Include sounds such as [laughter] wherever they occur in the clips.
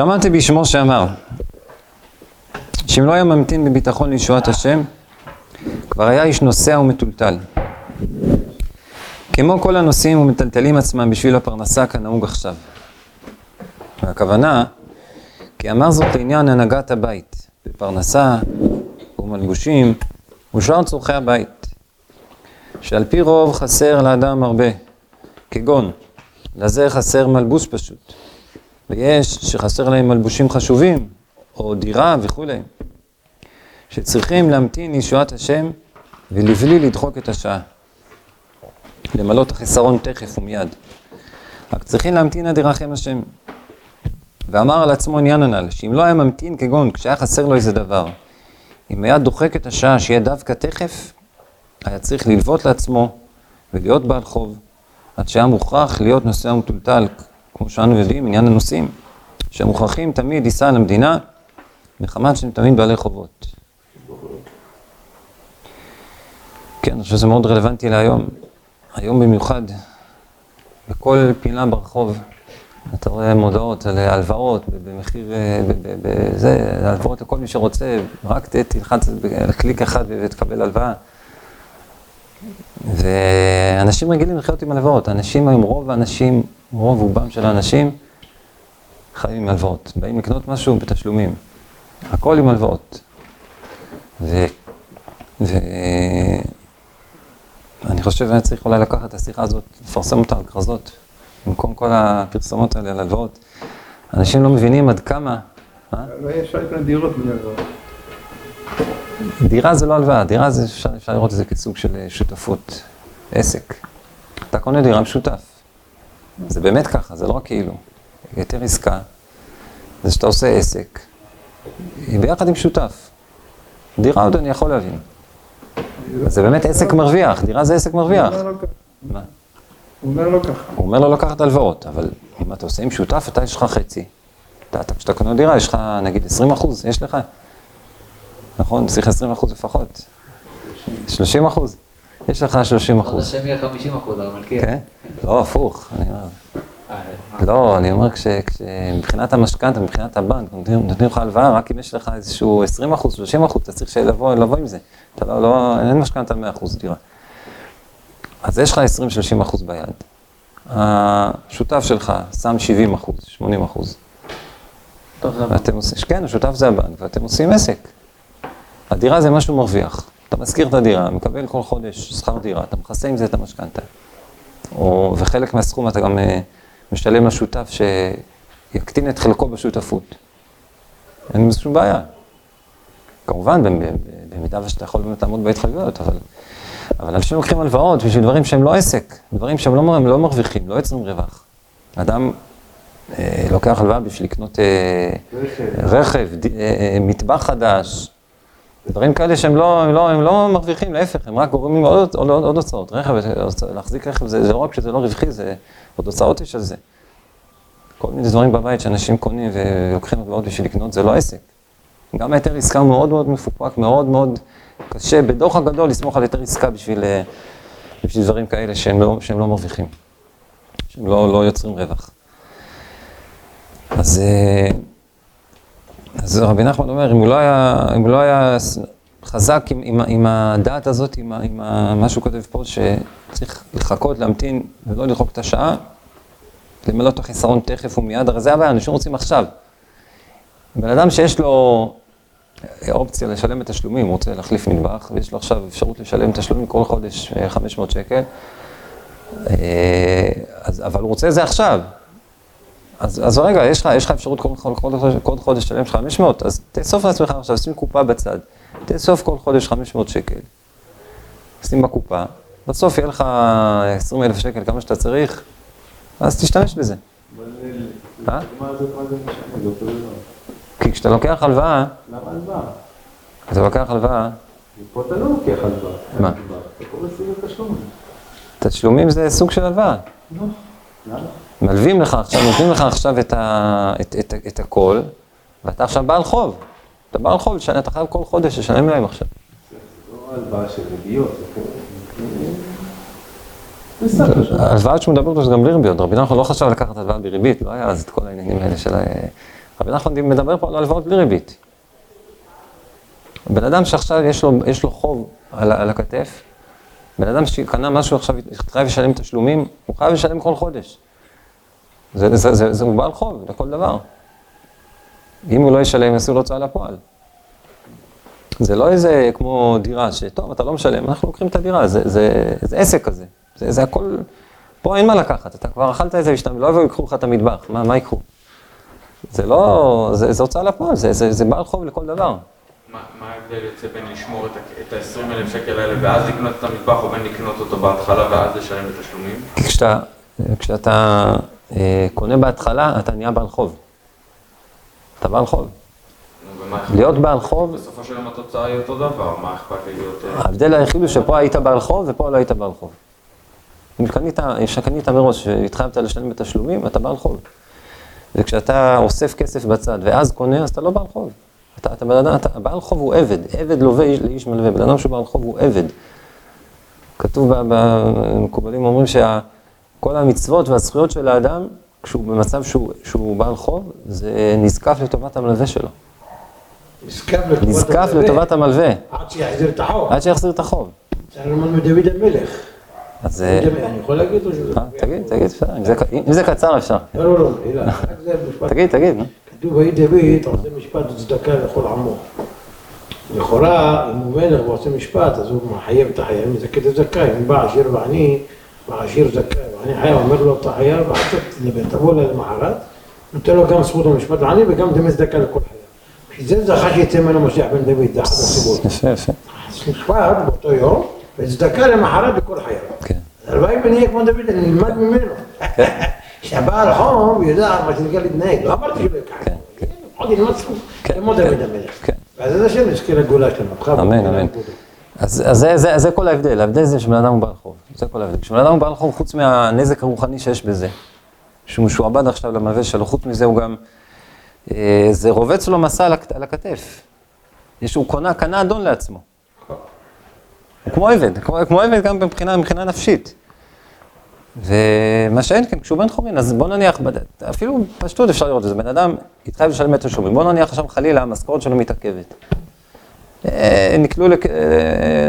שמעתי בשמו שאמר, שאם לא היה ממתין בביטחון לישועת השם, כבר היה איש נוסע ומטולטל. כמו כל הנוסעים ומטלטלים עצמם בשביל הפרנסה כנהוג עכשיו. והכוונה, כי אמר זאת לעניין הנהגת הבית, בפרנסה ומלבושים ושאר צורכי הבית, שעל פי רוב חסר לאדם הרבה, כגון, לזה חסר מלבוש פשוט, ויש שחסר להם מלבושים חשובים, או דירה וכולי, שצריכים להמתין לישועת השם ולבלי לדחוק את השעה, למלא את החסרון תכף ומיד. רק צריכים להמתין עד ירחם השם. ואמר על עצמו עניין הנ"ל, שאם לא היה ממתין כגון כשהיה חסר לו איזה דבר, אם היה דוחק את השעה שיהיה דווקא תכף, היה צריך ללוות לעצמו ולהיות בעל חוב, עד שהיה מוכרח להיות נוסע ומטולטל, כמו שאנו יודעים, עניין הנוסעים, שמוכרחים תמיד ייסע על המדינה, מחמת שהם תמיד בעלי חובות. כן, אני חושב שזה מאוד רלוונטי להיום. היום במיוחד, בכל פינה ברחוב, אתה רואה מודעות על הלוואות במחיר, זה, הלוואות לכל מי שרוצה, רק תלחץ על קליק אחד ותקבל הלוואה. ואנשים רגילים לחיות עם הלוואות. אנשים היום, רוב האנשים, רוב רובם של האנשים, חיים עם הלוואות. באים לקנות משהו בתשלומים. הכל עם הלוואות. ו... ו... אני חושב שאני צריך אולי לקחת את השיחה הזאת, לפרסם אותה על כרזות, במקום כל הפרסומות האלה על הלוואות. אנשים לא מבינים עד כמה... לא אפשר לקנות דירות בלי הלוואות. דירה זה לא הלוואה, דירה זה, אפשר, אפשר לראות את זה כסוג של אה, שותפות, עסק. אתה קונה דירה משותף. זה באמת ככה, זה לא רק כאילו. יותר עסקה, זה שאתה עושה עסק, ביחד עם שותף. דירה עוד אני יכול להבין. זה באמת עסק מרוויח, דירה זה עסק מרוויח. מה? הוא אומר לו ככה. הוא אומר לו לקחת הלוואות, אבל אם אתה עושה עם שותף, אתה יש לך חצי. אתה, כשאתה קונה דירה, יש לך נגיד 20 אחוז, יש לך. נכון? צריך 20 אחוז לפחות. 30 אחוז. יש לך 30 אחוז. השם יהיה 50 אחוז, אבל כן. לא, הפוך. אני אומר. לא, אני אומר, מבחינת המשכנתה, מבחינת הבנק, נותנים לך הלוואה, רק אם יש לך איזשהו 20 אחוז, 30 אחוז, אתה צריך לבוא עם זה. אתה לא, לא, אין משכנתה 100 אחוז דירה. אז יש לך 20-30 אחוז ביד. השותף שלך שם 70 אחוז, 80 אחוז. ואתם עושים, כן, השותף זה הבנק, ואתם עושים עסק. הדירה זה משהו מרוויח. אתה משכיר את הדירה, מקבל כל חודש שכר דירה, אתה מכסה עם זה את המשכנתה. וחלק מהסכום אתה גם אה, משלם לשותף שיקטין את חלקו בשותפות. אין בזה שום בעיה. כמובן, במידה שאתה יכול באמת לעמוד בהתחייבויות, אבל, אבל אנשים לוקחים הלוואות בשביל דברים שהם לא עסק, דברים שהם לא, לא מרוויחים, לא יוצרים רווח. אדם אה, לוקח הלוואה בשביל לקנות אה, רכב, רכב ד, אה, מטבח חדש, דברים כאלה שהם לא, הם לא, הם לא מרוויחים, להפך, הם רק גורמים עוד, עוד, עוד הוצאות. רכב, להחזיק רכב זה, זה לא רק שזה לא רווחי, זה עוד הוצאות יש על זה. כל מיני דברים בבית שאנשים קונים ולוקחים הלוואות בשביל לקנות, זה לא עסק. גם היתר עסקה מאוד מאוד מפוקפק, מאוד מאוד קשה, בדוח הגדול לסמוך על היתר עסקה בשביל, אה, בשביל דברים כאלה שהם לא, שהם לא מרוויחים, שהם לא, לא יוצרים רווח. אז, אה, אז רבי נחמן אומר, אם הוא לא היה, אם הוא לא היה חזק עם, עם, עם הדעת הזאת, עם, עם מה שהוא כותב פה, שצריך לחכות, להמתין ולא לדחוק את השעה, למלא את החיסרון תכף ומיד, הרי זה הבעיה, אנשים רוצים עכשיו. בן אדם שיש לו אופציה לשלם את תשלומים, הוא רוצה להחליף מטבח, ויש לו עכשיו אפשרות לשלם תשלומים כל חודש 500 אה, שקל, אה, אז, אבל הוא רוצה את זה עכשיו. אז, אז רגע, יש לך, יש לך אפשרות כל, כל, כל, כל חודש לשלם 500, אז תאסוף לעצמך עכשיו, שים קופה בצד, תאסוף כל חודש 500 שקל, שים בקופה, בסוף יהיה לך 20 אלף שקל, כמה שאתה צריך, אז תשתמש בזה. אה? כי כשאתה לוקח הלוואה... למה הלוואה? אתה לוקח הלוואה... פה אתה לא לוקח הלוואה. מה? אתה קורא סביב תשלומים. תשלומים זה סוג של הלוואה. לא. למה? מלווים לך עכשיו, נותנים לך עכשיו את, ה, את, את, את, את הכל, ואתה עכשיו בעל חוב. אתה בעל חוב, אתה חייב כל חודש לשלם להם עכשיו. זה לא הלוואה של ריביות, הלוואה שהוא מדבר פה זה גם בלי ריביות, רבי נחמן לא חשב לקחת הלוואה בריבית, לא היה אז את כל העניינים האלה של אבל אנחנו מדבר פה על הלוואות בלי ריבית. בן אדם שעכשיו יש לו, יש לו חוב על, על הכתף, בן אדם שקנה משהו עכשיו, חייב לשלם תשלומים, הוא חייב לשלם כל חודש. זה, זה, זה, זה הוא בעל חוב לכל דבר. אם הוא לא ישלם, יעשו לו הוצאה לפועל. זה לא איזה כמו דירה, שטוב, אתה לא משלם, אנחנו לוקחים את הדירה, זה, זה, זה עסק כזה. זה, זה הכל, פה אין מה לקחת, אתה כבר אכלת את זה ושאתה לא יבואו ייקחו לך את המטבח, מה, מה ייקחו? זה לא, זה, זה הוצאה לפועל, זה, זה, זה בעל חוב לכל דבר. מה ההבדל יוצא בין לשמור את ה-20 אלף שקל האלה ואז לקנות את המטבח או בין לקנות אותו בהתחלה ואז לשלם את התשלומים? כשאתה, כשאתה קונה בהתחלה, אתה נהיה בעל חוב. אתה בעל חוב. להיות בעל חוב... בסופו של יום התוצאה היא אותו דבר, מה אכפת לי להיות... אה, ההבדל היחיד הוא שפה היית בעל חוב ופה לא היית בעל חוב. אם קנית, כשקנית מראש והתחייבת לשלם בתשלומים, אתה בעל חוב. וכשאתה אוסף כסף בצד ואז קונה, אז אתה לא בעל חוב. אתה, אתה בן אדם, אתה, בעל חוב הוא עבד, עבד לווה לאיש מלווה, בן אדם שהוא בעל חוב הוא עבד. כתוב במקובלים אומרים שכל המצוות והזכויות של האדם, כשהוא במצב שהוא, שהוא בעל חוב, זה נזקף לטובת המלווה שלו. נזקף לטובת המלווה. עד שיחזיר את החוב. עד שיחזיר את החוב. זה ללמוד מדוד המלך. אז... אני יכול להגיד או שזה... אה, תגיד, תגיד, בסדר, אם זה קצר אפשר. לא, לא, לא, משפט. תגיד, תגיד. כתוב, ויהי דוד עושה משפט וצדקה לכל עמו. לכאורה, אם הוא מלך ועושה משפט, אז הוא מחייב את החייב, מזכה את הזכאי. אם בא עשיר ועני, והעשיר זכאי, ועני חייב, אומר לו, אתה חייב, ואל תבוא למחרת, נותן לו גם זכות המשפט לעני וגם דמי צדקה לכל חייב. בשביל זה זכה שיצא ממנו משיח בן דוד, זה אחת הסיבות. יפה, יפה. אז משפט באותו יום, וצדקה למחרת לכל חייו. כן. הלוואי ונהיה כמו דוד, אני נלמד ממנו. כן. שהבעל חום יודע מה שנקרא להתנהג, לא אמרתי שהוא יקח. כן, כן. עוד ילמד זכות, כן, כמו כן, אז, אז זה, זה, זה כל ההבדל, ההבדל זה שבן אדם הוא בעל חוב, זה כל ההבדל. כשבן אדם הוא בעל חוב, חוץ מהנזק הרוחני שיש בזה, שהוא משועבד עכשיו למלווה שלו, חוץ מזה הוא גם, אה, זה רובץ לו מסע על, על הכתף. יש, הוא קונה, קנה אדון לעצמו. הוא כמו עבד, כמו, כמו עבד גם מבחינה, מבחינה נפשית. ומה שאין כן, כשהוא בן חורין, אז בוא נניח, אפילו פשטות אפשר לראות את זה, בן אדם התחייב לשלם את תשלומים, בוא נניח עכשיו חלילה המשכורת שלו מתעכבת. אה, נקלעו אה,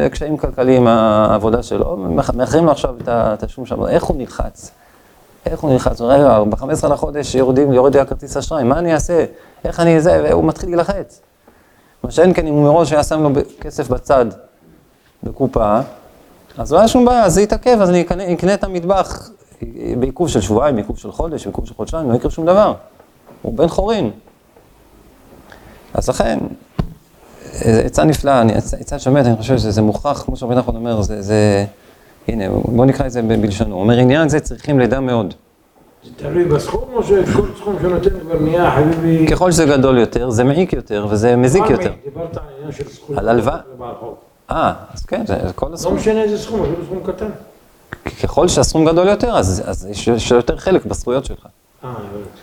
לקשיים כלכליים העבודה שלו, מאח- מאחרים לו עכשיו את התשלום שלו, איך הוא נלחץ? איך הוא נלחץ? רגע, ב-15 לחודש יורדים, יורד לי הכרטיס אשראי, מה אני אעשה? איך אני זה? והוא מתחיל להילחץ. מה שאין כן, אם הוא מראש היה שם לו כסף בצד, בקופה, אז לא היה שום בעיה, אז זה יתעכב, אז אני אקנה, אקנה את המטבח בעיכוב של שבועיים, בעיכוב של חודש, בעיכוב של חודשיים, לא יקרה שום דבר. הוא בן חורין. אז לכן, עצה נפלאה, עצה שבאמת, אני חושב שזה מוכרח, כמו שרבי נחמן אומר, זה, זה, הנה, בואו נקרא את זה בלשונו. הוא אומר, עניין זה צריכים לדע מאוד. זה תלוי בסכום או שכל סכום שנותן כבר נהיה חביבי... ככל שזה גדול יותר, זה מעיק יותר וזה מזיק יותר. דיברת על עניין של זכות. על הלוואה. אה, אז כן, זה זה כל לא הסכום. משנה איזה סכום, אפילו סכום קטן. ככל שהסכום גדול יותר, אז, אז יש, יש יותר חלק בזכויות שלך. אה.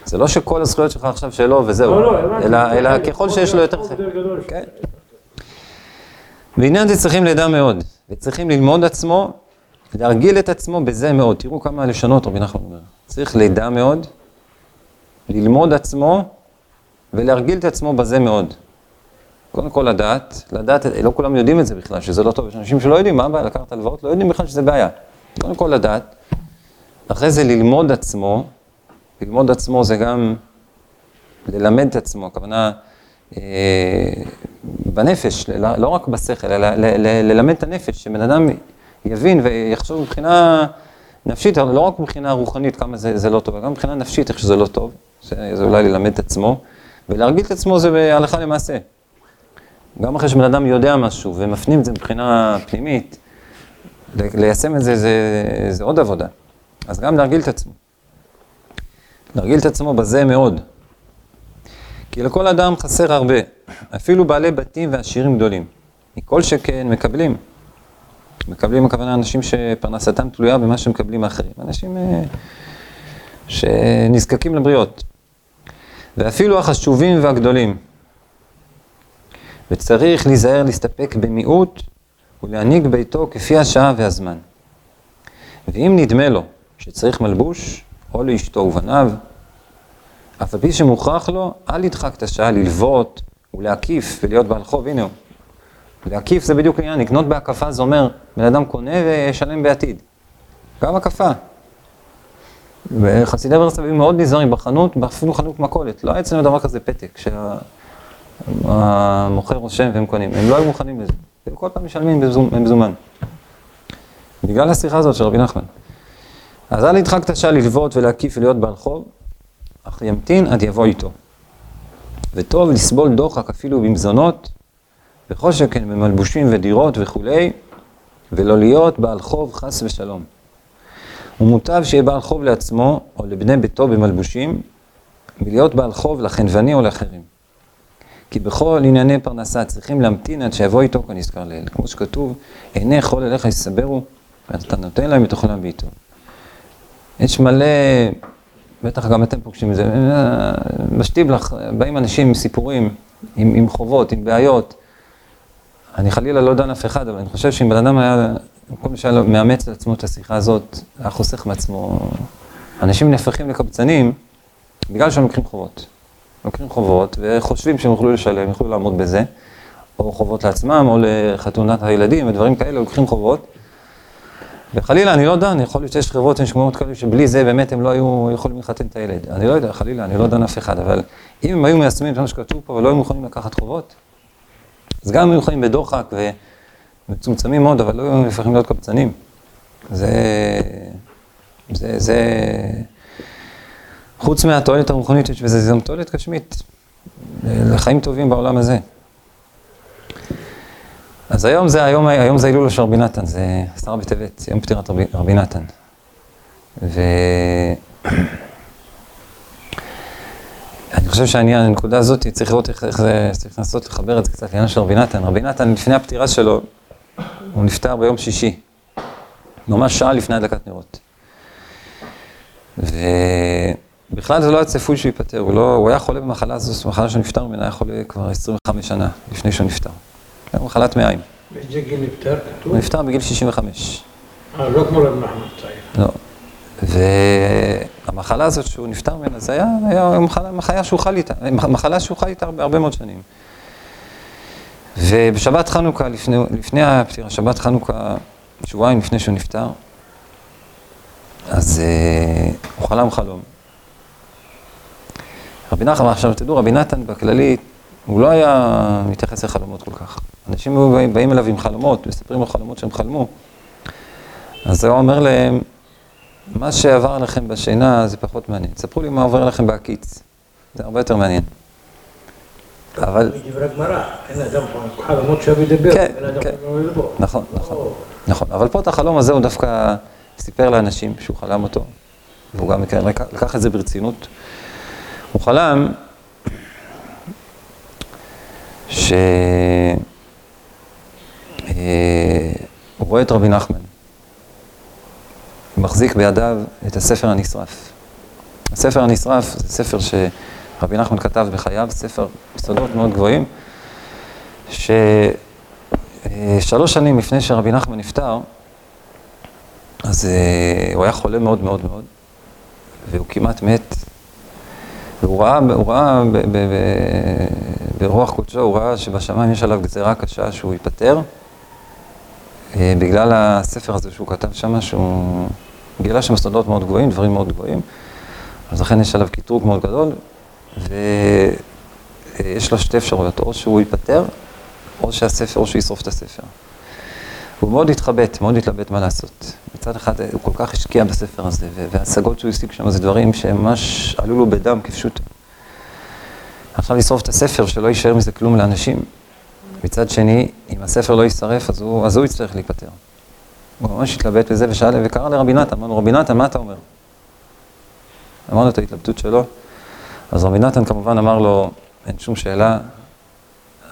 זה לא שכל הזכויות שלך עכשיו שלו וזהו, לא, לא. אלא, ככל כל שיש לו זה יותר סכום חלק. בעניין זה צריכים לדע מאוד, וצריכים ללמוד עצמו, להרגיל את עצמו בזה מאוד. תראו כמה לשונות רבי נחמן אומר. צריך לדע מאוד, ללמוד עצמו, ולהרגיל את עצמו בזה מאוד. קודם כל לדעת, לדעת, לא כולם יודעים את זה בכלל, שזה לא טוב. יש אנשים שלא יודעים מה הבעיה לקחת הלוואות, לא יודעים בכלל שזה בעיה. קודם כל לדעת, אחרי זה ללמוד עצמו, ללמוד עצמו זה גם ללמד את עצמו, הכוונה אה, בנפש, ל- לא רק בשכל, אלא ללמד את הנפש, שבן אדם יבין ויחשוב מבחינה נפשית, אבל לא רק מבחינה רוחנית כמה זה, זה לא טוב, גם מבחינה נפשית איך שזה לא טוב, זה, זה אולי ללמד את עצמו, ולהרגיל את עצמו זה בהלכה למעשה. גם אחרי שבן אדם יודע משהו ומפנים את זה מבחינה פנימית, ליישם את זה, זה, זה עוד עבודה. אז גם להרגיל את עצמו. להרגיל את עצמו בזה מאוד. כי לכל אדם חסר הרבה, אפילו בעלי בתים ועשירים גדולים. מכל שכן מקבלים. מקבלים הכוונה אנשים שפרנסתם תלויה במה שמקבלים האחרים. אנשים אה, שנזקקים לבריות. ואפילו החשובים והגדולים. וצריך להיזהר להסתפק במיעוט ולהנהיג ביתו כפי השעה והזמן. ואם נדמה לו שצריך מלבוש, או לאשתו ובניו, אף על פי שמוכרח לו, אל ידחק את השעה ללוות ולהקיף ולהיות בעל חוב, הנה הוא. להקיף זה בדיוק העניין, לקנות בהקפה זה אומר, בן אדם קונה וישלם בעתיד. גם הקפה. וחסידי ברסלב היו מאוד נזהרים בחנות, אפילו חנות מכולת. לא היה אצלנו דבר כזה פתק, שהמוכר רושם והם קונים. הם לא היו מוכנים לזה. הם כל פעם משלמים במזומן. בגלל השיחה הזאת של רבי נחמן. אז אל ידחק את השעה ללוות ולהקיף ולהיות בעל חוב, אך ימתין עד יבוא איתו. וטוב לסבול דוחק אפילו במזונות, וכל שכן במלבושים ודירות וכולי, ולא להיות בעל חוב חס ושלום. ומוטב שיהיה בעל חוב לעצמו או לבני ביתו במלבושים, מלהיות בעל חוב לחנווני או לאחרים. כי בכל ענייני פרנסה צריכים להמתין עד שיבוא איתו כנזכר לאל. כמו שכתוב, עיני כל אליך יסברו, ואתה נותן להם את אוכלם בעיתו. יש מלא, בטח גם אתם פוגשים את זה, בשטיבלח באים אנשים עם סיפורים, עם, עם חובות, עם בעיות. אני חלילה לא דן אף אחד, אבל אני חושב שאם בן אדם היה, כל מי שהיה מאמץ לעצמו את השיחה הזאת, היה חוסך מעצמו. אנשים נהפכים לקבצנים בגלל שהם לוקחים חובות. לוקחים חובות וחושבים שהם יוכלו לשלם, יוכלו לעמוד בזה, או חובות לעצמם, או לחתונת הילדים ודברים כאלה, לוקחים חובות. וחלילה, אני לא דן, יכול להיות שיש חברות, יש שמועות כאלה שבלי זה באמת הם לא היו יכולים לחתן את הילד. אני לא יודע, חלילה, אני לא דן אף אחד, אבל אם הם היו מיישמים את מה שכתוב פה ולא היו מוכנים לקחת חובות, אז גם הם היו חיים בדוחק ומצומצמים מאוד, אבל לא היו יכולים להיות קבצנים. זה, זה, זה, חוץ מהתועלת הרוחנית זה גם תועלת גשמית, לחיים טובים בעולם הזה. אז היום זה, היום, היום זה הילול של רבי נתן, זה עשרה בטבת, יום פטירת רבי, רבי נתן. ו... אני חושב שהעניין, הנקודה הזאת, צריך לראות איך, איך זה, צריך לנסות לחבר את זה קצת לעניין של רבי נתן. רבי נתן, לפני הפטירה שלו, הוא נפטר ביום שישי, ממש שעה לפני הדלקת נרות. ובכלל זה לא היה צפוי שהוא ייפטר, הוא, לא, הוא היה חולה במחלה הזו, זו מחלה שהוא נפטר ממנה, היה חולה כבר 25 שנה לפני שהוא נפטר. היה מחלת מעיים. נפטר כתוב? הוא נפטר בגיל 65. אה, לא כמו רב נחמן צעיר. לא. והמחלה הזאת שהוא נפטר ממנה, זה היה, היה מחלה, מחלה שהוא חי איתה, מחלה שהוא חי איתה הרבה, הרבה מאוד שנים. ובשבת חנוכה, לפני, לפני הפטירה, שבת חנוכה, שבועיים לפני שהוא נפטר, אז uh, הוא חלם חלום. רבי נחמן, עכשיו תדעו, רבי נתן בכללי, הוא לא היה מתייחס לחלומות כל כך. אנשים באים, באים אליו עם חלומות, מספרים לו חלומות שהם חלמו. אז הוא אומר להם, מה שעבר עליכם בשינה זה פחות מעניין. ספרו לי מה עובר עליכם בהקיץ. זה הרבה יותר מעניין. אבל... בדברי גמרא, אין אדם חלומות שאוהב לדבר, כן, אדם כן. לא. נכון, נכון, נכון. אבל פה את החלום הזה הוא דווקא סיפר לאנשים שהוא חלם אותו, והוא גם לקח את זה ברצינות. הוא חלם ש... אה, רואה את רבי נחמן, מחזיק בידיו את הספר הנשרף. הספר הנשרף זה ספר שרבי נחמן כתב בחייו, ספר יסודות מאוד גבוהים, ששלוש שנים לפני שרבי נחמן נפטר, אז אה, הוא היה חולה מאוד מאוד מאוד, והוא כמעט מת, והוא ראה, הוא ראה ב, ב, ב, ברוח קודשו, הוא ראה שבשמיים יש עליו גזירה קשה שהוא ייפטר, אה, בגלל הספר הזה שהוא כתב שם, שהוא גילה שם סודות מאוד גבוהים, דברים מאוד גבוהים, אז לכן יש עליו קטרוג מאוד גדול, ויש לו שתי אפשרויות, או שהוא ייפטר, או שהספר, או שהוא ישרוף את הספר. הוא מאוד התחבט, מאוד התלבט מה לעשות. מצד אחד הוא כל כך השקיע בספר הזה, וההשגות שהוא השיג שם זה דברים שממש עלו לו בדם כפשוטו. עכשיו לשרוף את הספר, שלא יישאר מזה כלום לאנשים. מצד שני, אם הספר לא יישרף, אז הוא, אז הוא יצטרך להיפטר. הוא ממש התלבט בזה ושאל, וקרא לרבי נתן, אמרנו, רבי נתן, מה אתה אומר? אמרנו את ההתלבטות שלו. אז רבי נתן כמובן אמר לו, אין שום שאלה,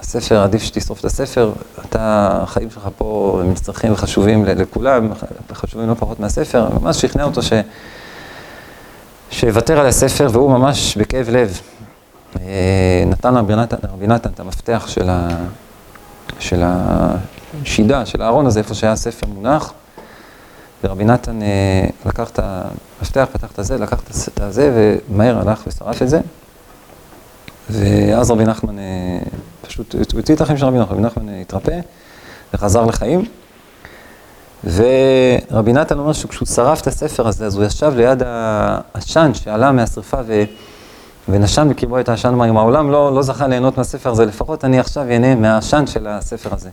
הספר, עדיף שתשרוף את הספר, אתה, החיים שלך פה הם נצרכים וחשובים לכולם, חשובים לא פחות מהספר, ממש שכנע אותו ש... שיוותר על הספר, והוא ממש בכאב לב נתן לרבי נתן, את המפתח של, ה... של השידה, של הארון הזה, איפה שהיה הספר מונח, ורבי נתן אה, לקח את המפתח, פתח את הזה, לקח את הזה, ומהר הלך ושרף את זה. ואז רבי נחמן, אה, פשוט, הוא הוציא את החיים של רבי נחמן, רבי נחמן אה, התרפא וחזר לחיים. ורבי נתן אומר שכשהוא שרף את הספר הזה, אז הוא ישב ליד העשן שעלה מהשרפה ו... ונשם בקרבו את העשן, אם העולם לא, לא זכה ליהנות מהספר הזה, לפחות אני עכשיו אהנה מהעשן של הספר הזה.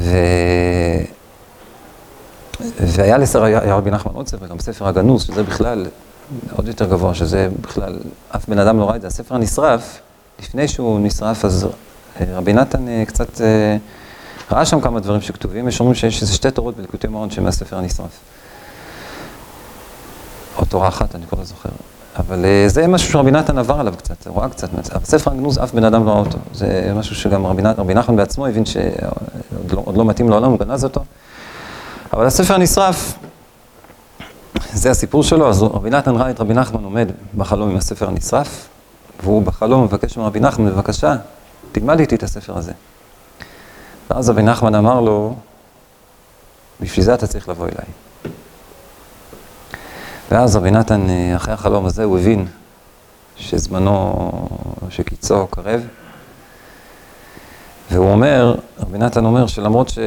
ו... והיה לסר, רבי נחמן עוד ספר, גם ספר הגנוז, שזה בכלל עוד יותר גבוה, שזה בכלל, אף בן אדם לא ראה את זה. הספר הנשרף, לפני שהוא נשרף, אז אה, רבי נתן אה, קצת אה, ראה שם כמה דברים שכתובים, יש אומרים שיש איזה שתי תורות בליקוטי מורון שמהספר הנשרף. או תורה אחת, אני כבר לא זוכר. אבל זה משהו שרבי נתן עבר עליו קצת, הוא ראה קצת. הספר הגנוז, אף בן אדם לא ראה אותו. זה משהו שגם רבי נחמן בעצמו הבין שעוד לא, לא מתאים לעולם, הוא גנז אותו. אבל הספר נשרף, זה הסיפור שלו, אז רבי נתן ראה את רבי נחמן עומד בחלום עם הספר הנשרף, והוא בחלום מבקש מרבי נחמן, בבקשה, תלמד איתי את הספר הזה. ואז רבי נחמן אמר לו, בשביל זה אתה צריך לבוא אליי. ואז רבי נתן, אחרי החלום הזה, הוא הבין שזמנו, שקיצו קרב, והוא אומר, רבי נתן אומר שלמרות ש...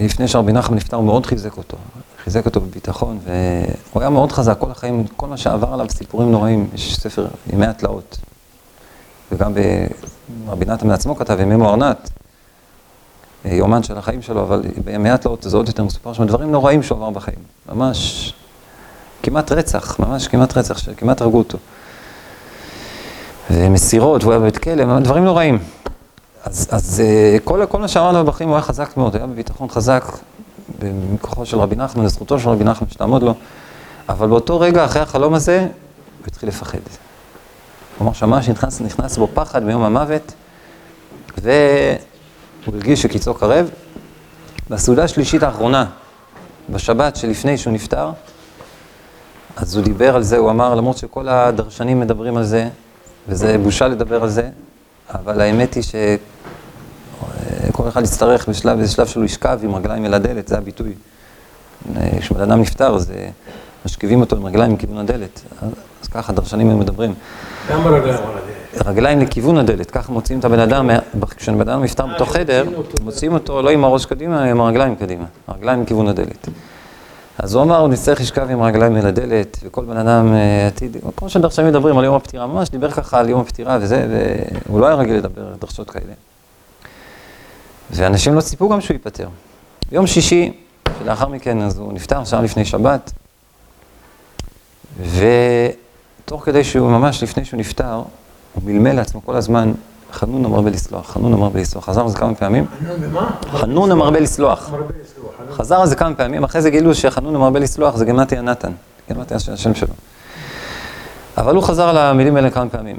לפני שרבי נחמן נפטר, הוא מאוד חיזק אותו. חיזק אותו בביטחון, והוא היה מאוד חזק, כל החיים, כל מה שעבר עליו, סיפורים נוראים, יש ספר ימי התלאות. וגם רבי נתן בעצמו כתב, ימי מוארנת, יומן של החיים שלו, אבל בימי התלאות זה עוד יותר מסופר שם, דברים נוראים שהוא עבר בחיים. ממש, כמעט רצח, ממש כמעט רצח, כמעט הרגו אותו. ומסירות, והוא היה בבית כלא, דברים נוראים. אז, אז אה, כל, כל מה שאמרנו בבחרים הוא היה חזק מאוד, היה בביטחון חזק, מכוחו של רבי נחמן, לזכותו של רבי נחמן, שתעמוד לו. אבל באותו רגע, אחרי החלום הזה, הוא התחיל לפחד. כלומר, שמע שנכנס נכנס בו פחד מיום המוות, והוא הרגיש שקיצו קרב. בסעודה השלישית האחרונה, בשבת שלפני שהוא נפטר, אז הוא דיבר על זה, הוא אמר, למרות שכל הדרשנים מדברים על זה, וזה בושה לדבר על זה, אבל האמת היא שכל אחד יצטרך בשלב, באיזה שלב שלו לשכב עם רגליים אל הדלת, זה הביטוי. כשבן אדם נפטר, אז משכיבים אותו עם רגליים מכיוון הדלת. אז ככה דרשנים הם מדברים. למה רגליים על הדלת? רגליים לכיוון הדלת, ככה מוציאים את הבן אדם, כשבן אדם נפטר בתוך חדר, מוציאים אותו לא עם הראש קדימה, עם הרגליים קדימה. הרגליים לכיוון הדלת. אז הוא אמר, הוא נצטרך לשכב עם הרגליים אל הדלת, וכל בן אדם עתיד, כמו שדרשנים מדברים על יום הפטירה, ממש דיבר ככה על יום הפטירה וזה, והוא לא היה רגיל לדבר על דרשות כאלה. ואנשים לא ציפו גם שהוא ייפטר. ביום שישי, שלאחר מכן, אז הוא נפטר, שעה לפני שבת, ותוך כדי שהוא, ממש לפני שהוא נפטר, הוא מלמל לעצמו כל הזמן, חנון המרבה לסלוח, חנון המרבה לסלוח. חזר על זה כמה פעמים. חנון המרבה לסלוח. מרבה לסלוח. חזר על זה כמה פעמים, אחרי זה גילו שחנון המרבה לסלוח זה גמטיה נתן, גמטיה של השם שלו. אבל הוא חזר על המילים האלה כמה פעמים.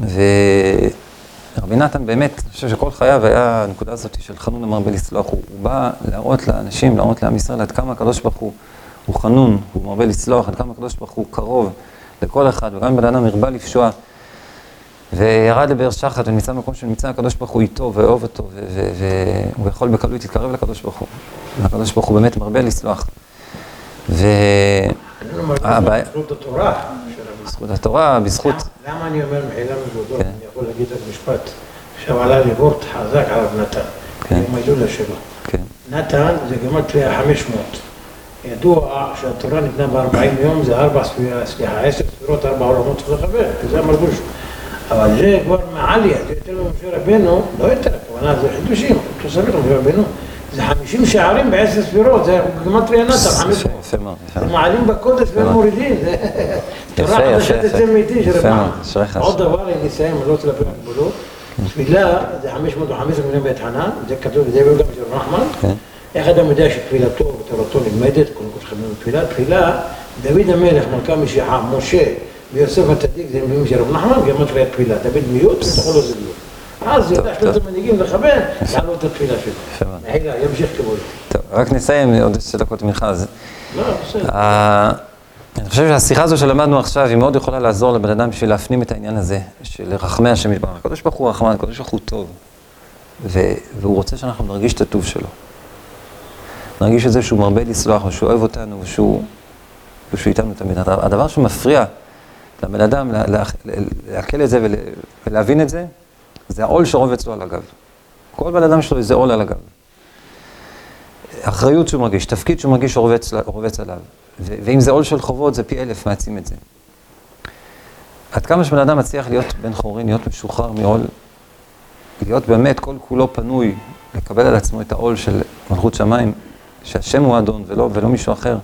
ורבי נתן באמת, אני חושב שכל חייו היה הנקודה הזאת של חנון המרבה לסלוח. הוא, הוא בא להראות לאנשים, להראות לעם ישראל עד כמה הקדוש ברוך הוא, הוא חנון, הוא מרבה לסלוח, עד כמה הקדוש ברוך הוא קרוב לכל אחד, וגם אם בן אדם הרבה לפשוע. וירד לבאר שחת ונמצא במקום שנמצא, הקדוש ברוך הוא איתו ואוהב אותו, והוא יכול בקלות להתקרב לקדוש ברוך הוא. הקדוש ברוך הוא באמת מרבה לסלוח. ו... בזכות התורה. בזכות התורה, בזכות... למה אני אומר מחילה מזודות? אני יכול להגיד רק משפט. עכשיו עלה לי וורט חזק עליו נתן. יום ההילולה שלו. נתן זה גמטריה 500. ידוע שהתורה ניתנה ב-40 יום, זה ארבע, סליחה, עשר ספירות, ארבע עולמות צריך לכבד, כי זה המלבוש. אבל זה כבר מעליה, זה יותר ממשה רבנו, לא יותר, הכוונה זה חידושים, תוספת למשה רבנו. זה חמישים שערים בעשר ספירות, זה גמטריה נתן, חמש... יפה מאוד, [laughs] יפה זה מעלים בקודש והם מורידים, זה תורה חדשה תצא מאיתי של רבנו. עוד דבר, אני אסיים, אני לא רוצה להפעיל גבולות. תפילה זה 515 מילים בית חנן, זה כתוב, זה גם של רחמן. איך אדם יודע שתפילתו ותורתו נלמדת, קודם כל ללמוד תפילה, תפילה, דוד המלך, מלכה משיחה, משה ויוסף הצדיק, זה מילים של רב נחמן, גמטריה תפילה, דוד מיעוט, ותוכל לו זה מיעוט. אז יודע שלושת המנהיגים לכוון, לעלות את התפילה שלו. מחילה, ימשיך כבוד. טוב, רק נסיים עוד שתי דקות מנחה. לא, בסדר. אני חושב שהשיחה הזו שלמדנו עכשיו, היא מאוד יכולה לעזור לבן אדם בשביל להפנים את העניין הזה, של רחמי השם יתברך. הקדוש ברוך הוא רחמן, הקדוש ברוך הוא טוב, והוא רוצה שאנחנו נרגיש את הטוב שלו. נרגיש את זה שהוא מרבה לסלוח ושהוא אוהב אותנו ושהוא, ושהוא איתנו תמיד. הדבר שמפריע לבן אדם לעכל את זה ול, ולהבין את זה, זה העול שרובץ לו על הגב. כל בן אדם שלו איזה עול על הגב. אחריות שהוא מרגיש, תפקיד שהוא מרגיש שרובץ עליו. ואם זה עול של חובות, זה פי אלף מעצים את זה. עד כמה שבן אדם מצליח להיות בן חורין, להיות משוחרר מעול, להיות באמת כל כולו פנוי, לקבל על עצמו את העול של מלכות שמיים, שהשם הוא אדון ולא, ולא מישהו אחר,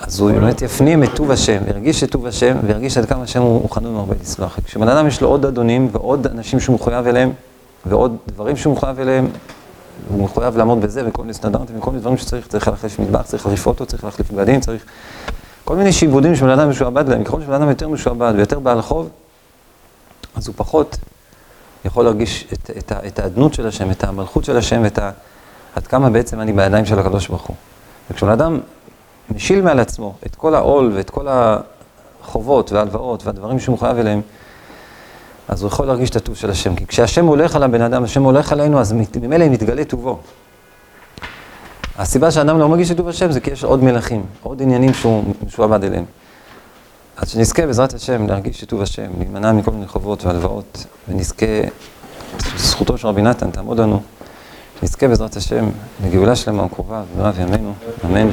אז הוא באמת יפנים את טוב השם, וירגיש את טוב השם, וירגיש עד כמה השם הוא, חנון הרבה לסלוח. כשבן אדם יש לו עוד אדונים ועוד אנשים שהוא מחויב אליהם, ועוד דברים שהוא מחויב אליהם, הוא מחויב לעמוד בזה וכל מיני סטנדרטים וכל מיני דברים שצריך, צריך להחליף מטבח, צריך להחליף אוטו, צריך להחליף בגדים, צריך... כל מיני שיבודים שבן אדם משועבד להם, ככל שבן אדם יותר משועבד ויותר בעל חוב, אז הוא פחות יכול להרגיש את, את, את, את האדנות של השם, את המלכות של השם, ואת ה, עד כמה בעצם אני בידיים של הקדוש ברוך הוא. וכשבן אדם משיל מעל עצמו את כל העול ואת כל החובות וההלוואות והדברים שהוא מחויב אליהם, אז הוא יכול להרגיש את הטוב של השם. כי כשהשם הולך על הבן אדם, השם הולך עלינו, אז ממילא מתגלה טובו. הסיבה שאדם לא מרגיש את טוב השם זה כי יש עוד מלכים, עוד עניינים שהוא משועבד אליהם. אז שנזכה בעזרת השם להרגיש את טוב השם, להימנע מכל מיני חובות והלוואות, ונזכה, זכותו של רבי נתן תעמוד לנו, שנזכה בעזרת השם לגאולה שלמה וקרובה, במהרה בימינו, אמן.